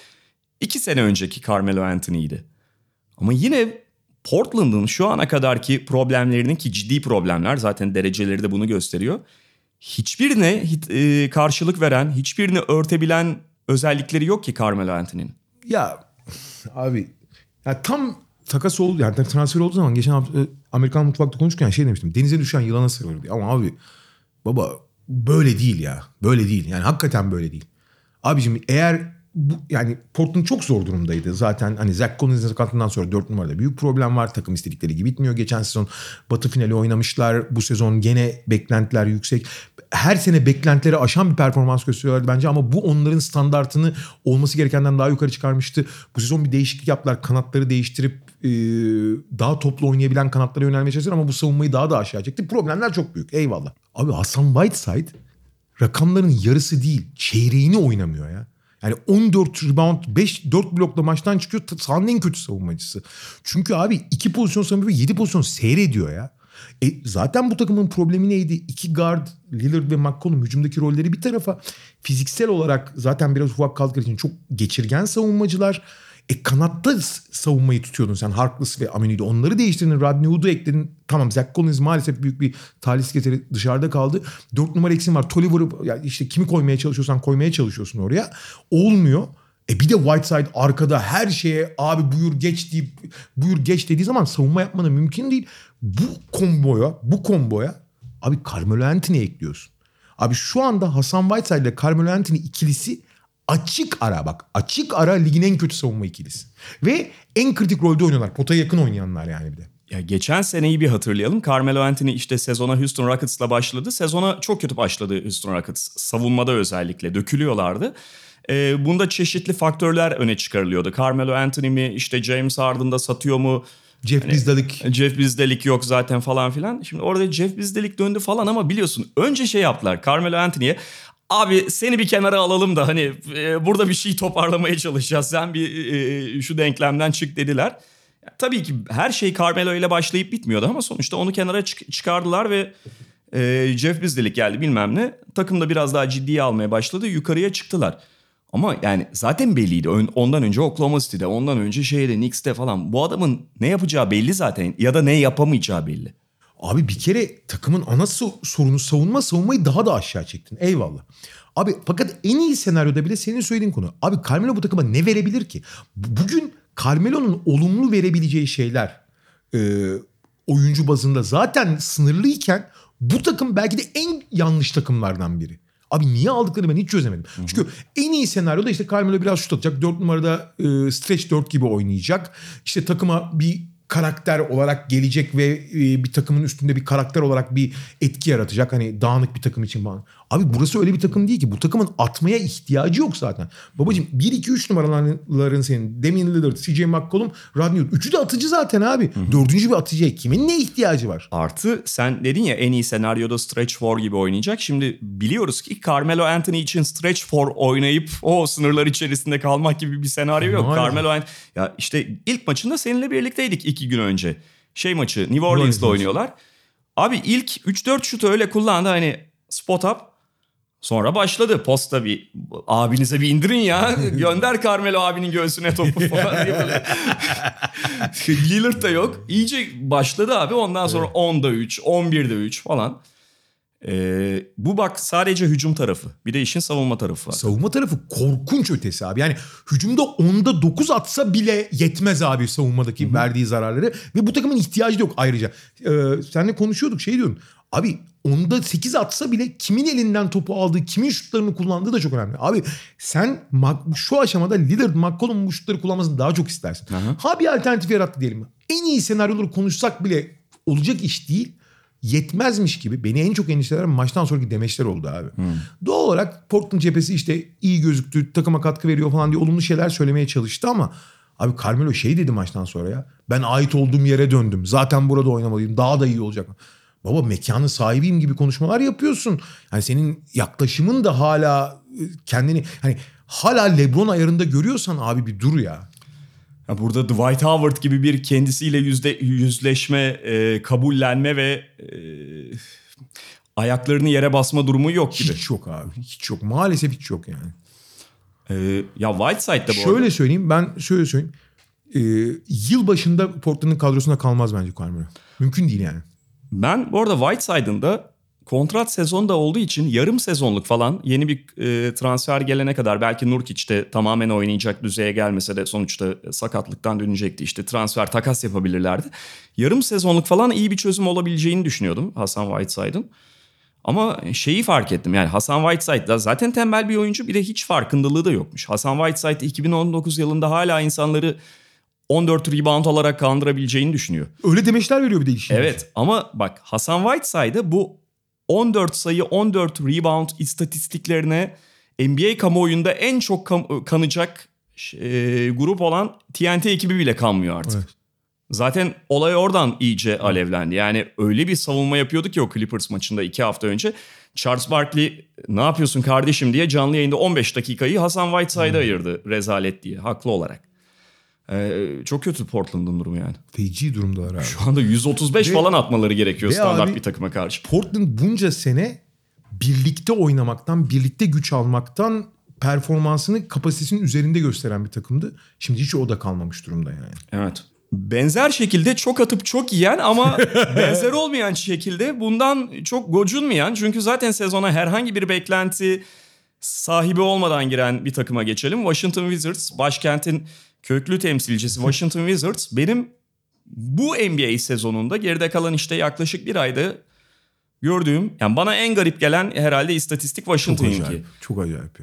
2 sene önceki Carmelo Anthony'ydi. Ama yine Portland'ın şu ana kadarki problemlerinin ki ciddi problemler zaten dereceleri de bunu gösteriyor. Hiçbirine e, karşılık veren, hiçbirini örtebilen özellikleri yok ki Carmelo Anthony'nin. Ya abi ya tam takas oldu yani transfer olduğu zaman geçen hafta e, Amerikan mutfakta konuşurken şey demiştim. Denize düşen yılana sarılır diye. Ama abi baba böyle değil ya. Böyle değil. Yani hakikaten böyle değil. Abicim eğer bu, yani Portland çok zor durumdaydı. Zaten hani Zach Collins'in sakatından sonra 4 numarada büyük problem var. Takım istedikleri gibi bitmiyor. Geçen sezon batı finali oynamışlar. Bu sezon gene beklentiler yüksek. Her sene beklentileri aşan bir performans gösteriyorlardı bence ama bu onların standartını olması gerekenden daha yukarı çıkarmıştı. Bu sezon bir değişiklik yaptılar. Kanatları değiştirip e, daha toplu oynayabilen kanatlara yönelmeye çalıştılar ama bu savunmayı daha da aşağı çekti. Problemler çok büyük. Eyvallah. Abi Hasan Whiteside rakamların yarısı değil çeyreğini oynamıyor ya. Yani 14 rebound 5 4 blokla maçtan çıkıyor sahanın en kötü savunmacısı. Çünkü abi 2 pozisyon savunuyor ve 7 pozisyon seyrediyor ya. E, zaten bu takımın problemi neydi? İki guard Lillard ve McCollum hücumdaki rolleri bir tarafa fiziksel olarak zaten biraz ufak kaldıkları için çok geçirgen savunmacılar. E kanatta savunmayı tutuyordun sen Harkless ve Amini'de. Onları değiştirdin. Rodney Hood'u ekledin. Tamam Zach Collins maalesef büyük bir talihsiz getiri dışarıda kaldı. Dört numara eksin var. Tolliver'ı yani işte kimi koymaya çalışıyorsan koymaya çalışıyorsun oraya. Olmuyor. E bir de Whiteside arkada her şeye abi buyur geç deyip buyur geç dediği zaman savunma yapmanın mümkün değil. Bu komboya, bu komboya abi Carmelo Anthony ekliyorsun. Abi şu anda Hasan Whiteside ile Carmelo Anthony ikilisi açık ara bak. Açık ara ligin en kötü savunma ikilisi. Ve en kritik rolde oynuyorlar. Potaya yakın oynayanlar yani bir de. Ya geçen seneyi bir hatırlayalım. Carmelo Anthony işte sezona Houston Rockets'la başladı. Sezona çok kötü başladı Houston Rockets. Savunmada özellikle dökülüyorlardı. Ee, bunda çeşitli faktörler öne çıkarılıyordu. Carmelo Anthony mi işte James Harden'da satıyor mu? Jeff Hani- Bizdelik Jeff Bizdelik yok zaten falan filan. Şimdi orada Jeff Bizdelik döndü falan ama biliyorsun önce şey yaptılar Carmelo Anthony'ye. Abi seni bir kenara alalım da hani e, burada bir şey toparlamaya çalışacağız. Sen bir e, şu denklemden çık dediler. Ya, tabii ki her şey Carmelo ile başlayıp bitmiyordu ama sonuçta onu kenara çık- çıkardılar ve e, Jeff Bizdelik geldi bilmem ne. Takım da biraz daha ciddiye almaya başladı. Yukarıya çıktılar. Ama yani zaten belliydi. Ondan önce Oklahoma City'de, ondan önce şeyde, Knicks'te falan. Bu adamın ne yapacağı belli zaten ya da ne yapamayacağı belli. Abi bir kere takımın ana so- sorunu savunma. Savunmayı daha da aşağı çektin. Eyvallah. Abi fakat en iyi senaryoda bile senin söylediğin konu. Abi Carmelo bu takıma ne verebilir ki? Bu- Bugün Carmelo'nun olumlu verebileceği şeyler e, oyuncu bazında zaten sınırlıyken bu takım belki de en yanlış takımlardan biri. Abi niye aldıklarını ben hiç çözemedim. Çünkü en iyi senaryoda işte Carmelo biraz şut atacak. 4 numarada e, stretch 4 gibi oynayacak. İşte takıma bir karakter olarak gelecek ve e, bir takımın üstünde bir karakter olarak bir etki yaratacak. Hani dağınık bir takım için falan. Abi burası öyle bir takım değil ki. Bu takımın atmaya ihtiyacı yok zaten. Babacığım 1-2-3 numaraların senin. Damian Lillard, CJ McCollum, Rodney Hood. Üçü de atıcı zaten abi. Dördüncü bir atıcıya kimin ne ihtiyacı var? Artı sen dedin ya en iyi senaryoda stretch four gibi oynayacak. Şimdi biliyoruz ki Carmelo Anthony için stretch four oynayıp o sınırlar içerisinde kalmak gibi bir senaryo yok. Maalesef. Carmelo An- ya işte ilk maçında seninle birlikteydik iki gün önce. Şey maçı New Orleans'da Orleans. oynuyorlar. Abi ilk 3-4 şutu öyle kullandı hani spot up. Sonra başladı. Posta bir abinize bir indirin ya. Gönder Carmelo abinin göğsüne topu falan diye böyle. Lillard da yok. İyice başladı abi. Ondan sonra 10'da 3, 11'de 3 falan. Ee, bu bak sadece hücum tarafı. Bir de işin savunma tarafı var. Savunma tarafı korkunç ötesi abi. Yani hücumda onda 9 atsa bile yetmez abi savunmadaki verdiği zararları. Ve bu takımın ihtiyacı da yok ayrıca. Ee, seninle konuşuyorduk şey diyordun. Abi onda 8 atsa bile kimin elinden topu aldığı, kimin şutlarını kullandığı da çok önemli. Abi sen şu aşamada Lillard, McCollum bu şutları kullanmasını daha çok istersin. Ha bir alternatif yarattı diyelim. En iyi senaryoları konuşsak bile olacak iş değil yetmezmiş gibi beni en çok endişelenen maçtan sonraki demeçler oldu abi. Doğal olarak Portland cephesi işte iyi gözüktü, takıma katkı veriyor falan diye olumlu şeyler söylemeye çalıştı ama abi Carmelo şey dedi maçtan sonra ya. Ben ait olduğum yere döndüm. Zaten burada oynamalıyım. Daha da iyi olacak. Baba mekanın sahibiyim gibi konuşmalar yapıyorsun. Yani senin yaklaşımın da hala e, kendini hani hala LeBron ayarında görüyorsan abi bir dur ya. Burada Dwight Howard gibi bir kendisiyle yüzde yüzleşme, e, kabullenme ve e, ayaklarını yere basma durumu yok gibi. Hiç yok abi. Hiç yok. Maalesef hiç yok yani. E, ya Whiteside'da bu Şöyle arada. söyleyeyim ben şöyle söyleyeyim. Ee, yıl başında Portland'ın kadrosunda kalmaz bence Carmelo. Mümkün değil yani. Ben bu arada Whiteside'ın da kontrat sezonu da olduğu için yarım sezonluk falan yeni bir e, transfer gelene kadar belki Nurkic de tamamen oynayacak düzeye gelmese de sonuçta sakatlıktan dönecekti. İşte transfer takas yapabilirlerdi. Yarım sezonluk falan iyi bir çözüm olabileceğini düşünüyordum Hasan Whiteside'ın. Ama şeyi fark ettim yani Hasan Whiteside da zaten tembel bir oyuncu bir de hiç farkındalığı da yokmuş. Hasan Whiteside 2019 yılında hala insanları 14 rebound olarak kandırabileceğini düşünüyor. Öyle demeçler veriyor bir de işin. Evet ama bak Hasan Whiteside'ı bu 14 sayı 14 rebound istatistiklerine NBA kamuoyunda en çok kanacak e, grup olan TNT ekibi bile kanmıyor artık. Evet. Zaten olay oradan iyice alevlendi. Yani öyle bir savunma yapıyordu ki o Clippers maçında iki hafta önce. Charles Barkley ne yapıyorsun kardeşim diye canlı yayında 15 dakikayı Hasan Whiteside'a ayırdı rezalet diye haklı olarak. Ee, çok kötü Portland'ın durumu yani. Feci durumdalar abi. Şu anda 135 Ve- falan atmaları gerekiyor standart abi- bir takıma karşı. Portland bunca sene birlikte oynamaktan, birlikte güç almaktan performansını kapasitesinin üzerinde gösteren bir takımdı. Şimdi hiç o da kalmamış durumda yani. Evet. Benzer şekilde çok atıp çok yiyen ama benzer olmayan şekilde bundan çok gocunmayan çünkü zaten sezona herhangi bir beklenti sahibi olmadan giren bir takıma geçelim. Washington Wizards başkentin köklü temsilcisi Washington Wizards benim bu NBA sezonunda geride kalan işte yaklaşık bir ayda gördüğüm yani bana en garip gelen herhalde istatistik Çok Washington'ınki. acayip. Çok acayip.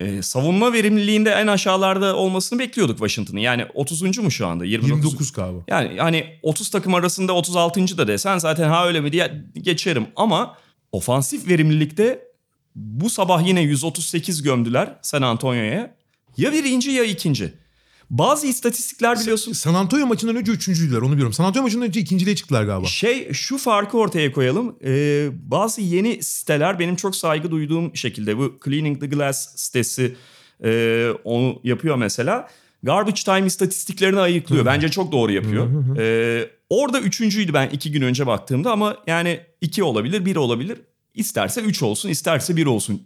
Ee, savunma verimliliğinde en aşağılarda olmasını bekliyorduk Washington'ın. Yani 30. mu şu anda? 29. 29 galiba. Yani hani 30 takım arasında 36. da desen zaten ha öyle mi diye geçerim. Ama ofansif verimlilikte bu sabah yine 138 gömdüler San Antonio'ya. Ya birinci ya ikinci. Bazı istatistikler biliyorsun San Antonio maçından önce üçüncüydüler onu biliyorum. San Antonio maçından önce ikinciliğe çıktılar galiba. Şey şu farkı ortaya koyalım. Ee, bazı yeni siteler benim çok saygı duyduğum şekilde bu Cleaning the Glass sitesi e, onu yapıyor mesela. Garbage time istatistiklerini ayıklıyor. Bence çok doğru yapıyor. Ee, orada üçüncüydü ben iki gün önce baktığımda ama yani iki olabilir, bir olabilir. İsterse üç olsun, isterse bir olsun.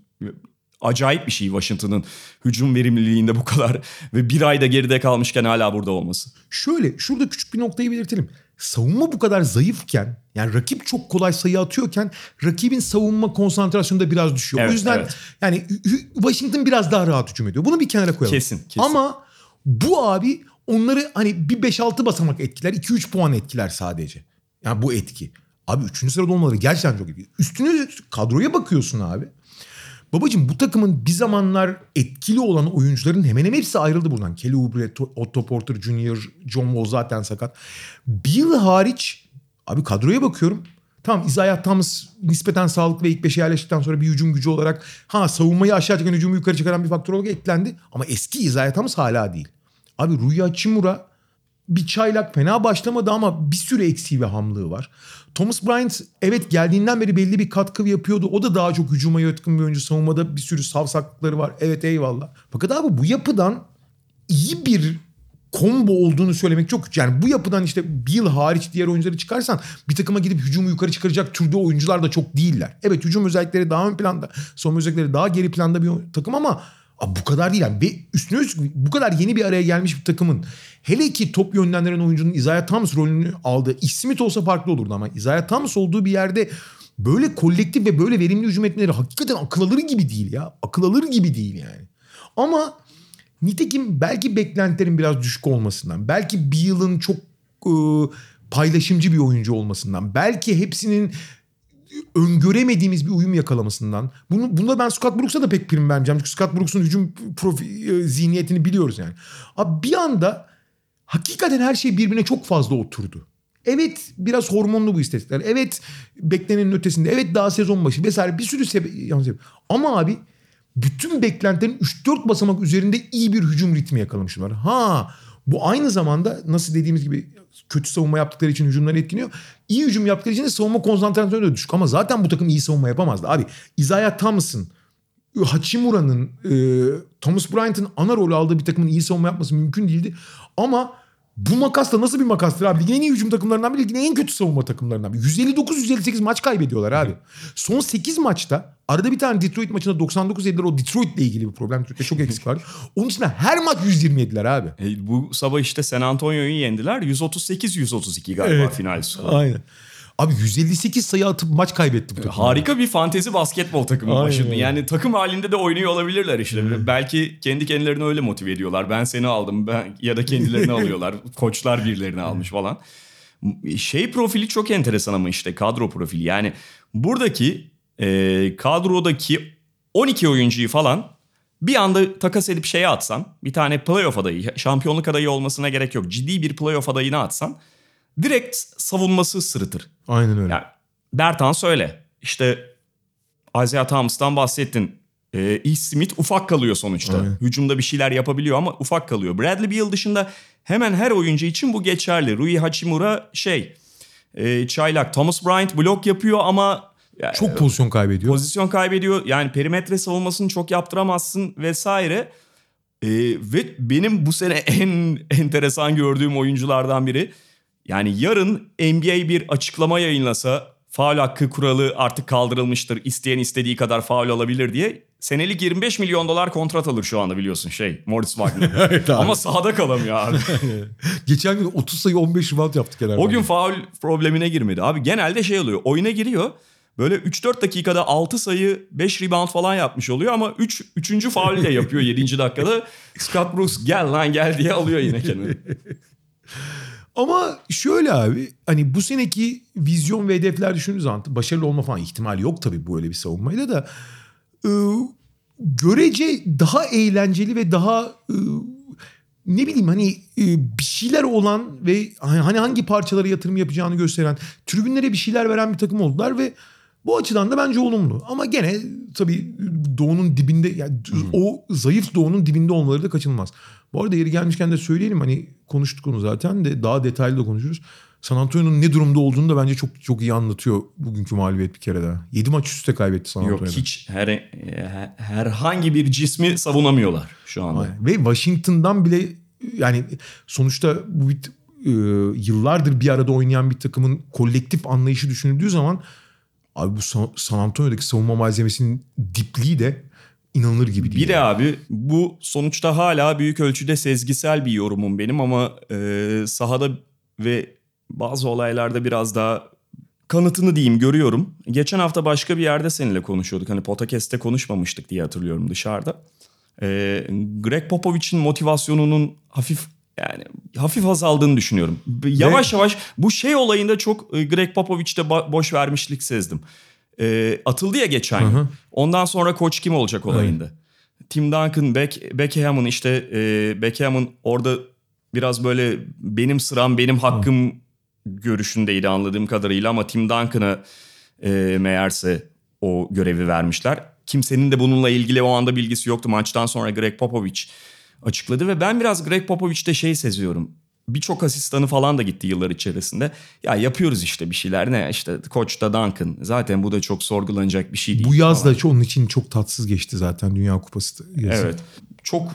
Acayip bir şey Washington'ın hücum verimliliğinde bu kadar ve bir ayda geride kalmışken hala burada olması. Şöyle şurada küçük bir noktayı belirtelim. Savunma bu kadar zayıfken yani rakip çok kolay sayı atıyorken rakibin savunma konsantrasyonu da biraz düşüyor. Evet, o yüzden evet. yani Washington biraz daha rahat hücum ediyor. Bunu bir kenara koyalım. Kesin, kesin. Ama bu abi onları hani bir 5-6 basamak etkiler. 2-3 puan etkiler sadece. Yani bu etki. Abi 3. sırada olmaları gerçekten çok iyi. Üstüne kadroya bakıyorsun abi. Babacım bu takımın bir zamanlar etkili olan oyuncuların hemen hemen hepsi ayrıldı buradan. Kelly Oubre, To- Otto Porter Jr., John Wall zaten sakat. Bill hariç abi kadroya bakıyorum. Tamam Isaiah Thomas nispeten sağlıklı ve ilk beşe yerleştikten sonra bir hücum gücü olarak ha savunmayı aşağı çeken hücumu yukarı çıkaran bir faktör olarak eklendi. Ama eski Isaiah Thomas hala değil. Abi Rui Hachimura bir çaylak fena başlamadı ama bir sürü eksiği ve hamlığı var. Thomas Bryant evet geldiğinden beri belli bir katkı yapıyordu. O da daha çok hücuma yatkın bir oyuncu. Savunmada bir sürü savsaklıkları var. Evet eyvallah. Fakat abi bu yapıdan iyi bir combo olduğunu söylemek çok güç. Yani bu yapıdan işte Bill hariç diğer oyuncuları çıkarsan bir takıma gidip hücumu yukarı çıkaracak türde oyuncular da çok değiller. Evet hücum özellikleri daha ön planda, savunma özellikleri daha geri planda bir takım ama Abi bu kadar değil yani. Ve üstüne üstlük bu kadar yeni bir araya gelmiş bir takımın hele ki top yönlendiren oyuncunun Isaiah Thomas rolünü aldığı Smith olsa farklı olurdu ama Isaiah Thomas olduğu bir yerde böyle kolektif ve böyle verimli hücum etmeleri hakikaten akıl alır gibi değil ya. Akıl alır gibi değil yani. Ama nitekim belki beklentilerin biraz düşük olmasından, belki bir yılın çok e, paylaşımcı bir oyuncu olmasından, belki hepsinin öngöremediğimiz bir uyum yakalamasından. Bunu, bunda ben Scott Brooks'a da pek prim vermeyeceğim. Çünkü Scott Brooks'un hücum profi, e, zihniyetini biliyoruz yani. Abi bir anda hakikaten her şey birbirine çok fazla oturdu. Evet biraz hormonlu bu istatistikler. Evet beklenenin ötesinde. Evet daha sezon başı vesaire bir sürü sebep. Ama abi bütün beklentilerin 3-4 basamak üzerinde iyi bir hücum ritmi yakalamışlar. Ha bu aynı zamanda nasıl dediğimiz gibi kötü savunma yaptıkları için hücumları etkiliyor. İyi hücum yaptıkları için de savunma konsantrasyonu da düşük. Ama zaten bu takım iyi savunma yapamazdı. Abi Isaiah Thomas'ın, Hachimura'nın, e, Thomas Bryant'ın ana rolü aldığı bir takımın iyi savunma yapması mümkün değildi. Ama bu makas da nasıl bir makastır abi? Ligin en iyi hücum takımlarından biri, ligin en kötü savunma takımlarından biri. 159-158 maç kaybediyorlar abi. Son 8 maçta arada bir tane Detroit maçında 99 yediler. O Detroit'le ilgili bir problem. Detroit'te çok eksik var. Onun dışında her maç 127'ler abi. E, bu sabah işte San Antonio'yu yendiler. 138-132 galiba Evet. final skoru. Aynen. Abi 158 sayı atıp maç kaybetti bu takım. Harika bir fantezi basketbol takımı Aynen başında. Yani takım halinde de oynuyor olabilirler işte. Belki kendi kendilerini öyle motive ediyorlar. Ben seni aldım ben ya da kendilerini alıyorlar. Koçlar birilerini almış falan. Şey profili çok enteresan ama işte kadro profili. Yani buradaki e, kadrodaki 12 oyuncuyu falan bir anda takas edip şeye atsan bir tane playoff adayı, şampiyonluk adayı olmasına gerek yok. Ciddi bir playoff adayına atsan direkt savunması sırıtır. Aynen öyle. Yani Bertan söyle. İşte Isaiah Thomas'tan bahsettin. Ee, E. Smith ufak kalıyor sonuçta. Aynen. Hücumda bir şeyler yapabiliyor ama ufak kalıyor. Bradley Beal dışında hemen her oyuncu için bu geçerli. Rui Hachimura şey e, çaylak. Thomas Bryant blok yapıyor ama ya, Çok pozisyon kaybediyor. pozisyon kaybediyor. Yani perimetre savunmasını çok yaptıramazsın vesaire. Ee, ve benim bu sene en enteresan gördüğüm oyunculardan biri. Yani yarın NBA bir açıklama yayınlasa faul hakkı kuralı artık kaldırılmıştır. İsteyen istediği kadar faul alabilir diye. Senelik 25 milyon dolar kontrat alır şu anda biliyorsun şey Moritz Wagner. Evet abi. Ama sahada kalamıyor abi. Geçen gün 30 sayı 15 rebound yaptık herhalde. O gün faul problemine girmedi. Abi genelde şey oluyor. Oyuna giriyor. Böyle 3-4 dakikada 6 sayı 5 rebound falan yapmış oluyor ama 3 üç, 3. faul de yapıyor 7. dakikada. Scott Brooks gel lan gel diye alıyor yine kendini. Ama şöyle abi hani bu seneki vizyon ve hedefler düşündüğünüz zaman başarılı olma falan ihtimali yok tabii böyle bir savunmayla da e, görece daha eğlenceli ve daha e, ne bileyim hani e, bir şeyler olan ve hani hangi parçalara yatırım yapacağını gösteren tribünlere bir şeyler veren bir takım oldular ve bu açıdan da bence olumlu. Ama gene tabii doğunun dibinde yani o zayıf doğunun dibinde olmaları da kaçınılmaz. Bu arada yeri gelmişken de söyleyelim hani konuştuk onu zaten de daha detaylı da konuşuruz. San Antonio'nun ne durumda olduğunu da bence çok çok iyi anlatıyor bugünkü mağlubiyet bir kere daha. 7 maç üstte kaybetti San Yok Antonio'da. hiç her, her- herhangi bir cismi savunamıyorlar şu anda. Aynen. Ve Washington'dan bile yani sonuçta bu bir, e, yıllardır bir arada oynayan bir takımın kolektif anlayışı düşünüldüğü zaman abi bu San, San Antonio'daki savunma malzemesinin dipliği de inanılır gibi değil. Bir de abi bu sonuçta hala büyük ölçüde sezgisel bir yorumum benim ama e, sahada ve bazı olaylarda biraz daha kanıtını diyeyim görüyorum. Geçen hafta başka bir yerde seninle konuşuyorduk. Hani podcast'te konuşmamıştık diye hatırlıyorum dışarıda. E, Greg Popovich'in motivasyonunun hafif yani hafif azaldığını düşünüyorum. Yavaş yavaş bu şey olayında çok e, Greg Popovich'te boş vermişlik sezdim. E, atıldı ya geçen Hı hı. Ondan sonra koç kim olacak olayında. Tim Duncan, Beck, Beckham'ın işte e, Beckham'ın orada biraz böyle benim sıram benim hakkım görüşündeydi anladığım kadarıyla ama Tim Duncan'a e, meğerse o görevi vermişler. Kimsenin de bununla ilgili o anda bilgisi yoktu. Maçtan sonra Greg Popovich açıkladı ve ben biraz Greg Popovich'te şey seziyorum. Birçok asistanı falan da gitti yıllar içerisinde. Ya yapıyoruz işte bir şeyler ne işte koç da Duncan. Zaten bu da çok sorgulanacak bir şey değil. bu yaz falan. da onun için çok tatsız geçti zaten Dünya Kupası. yazı. Evet. Çok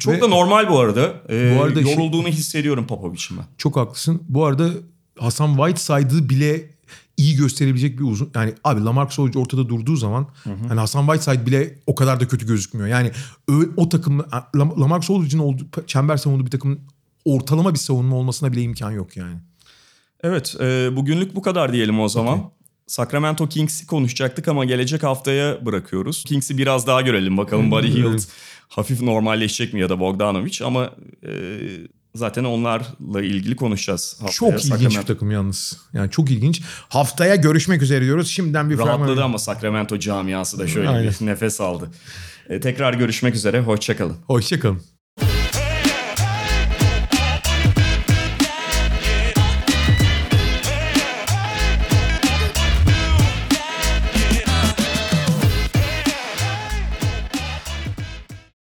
çok Ve- da normal bu arada. Ee, Bu arada şey- yorulduğunu hissediyorum Popovic'in ben. Çok haklısın. Bu arada Hasan Whiteside'ı bile iyi gösterebilecek bir uzun. Yani abi Lamarcus Aldridge ortada durduğu zaman hani Hasan Whiteside bile o kadar da kötü gözükmüyor. Yani ö- o takım Lam- Lamarcus Aldridge'in olduğu çember savunduğu bir takımın ortalama bir savunma olmasına bile imkan yok yani. Evet e, bugünlük bu kadar diyelim o zaman. Sacramento Kings'i konuşacaktık ama gelecek haftaya bırakıyoruz. Kings'i biraz daha görelim bakalım Buddy Hield hafif normalleşecek mi ya da Bogdanovic ama e, zaten onlarla ilgili konuşacağız. haftaya. Çok ilginç Sacramento bir takım yalnız. Yani çok ilginç. Haftaya görüşmek üzere diyoruz. Şimdiden bir Rahatladı fragman- ama Sacramento camiası da şöyle Aynen. bir nefes aldı. E, tekrar görüşmek üzere, hoşçakalın. Hoşçakalın.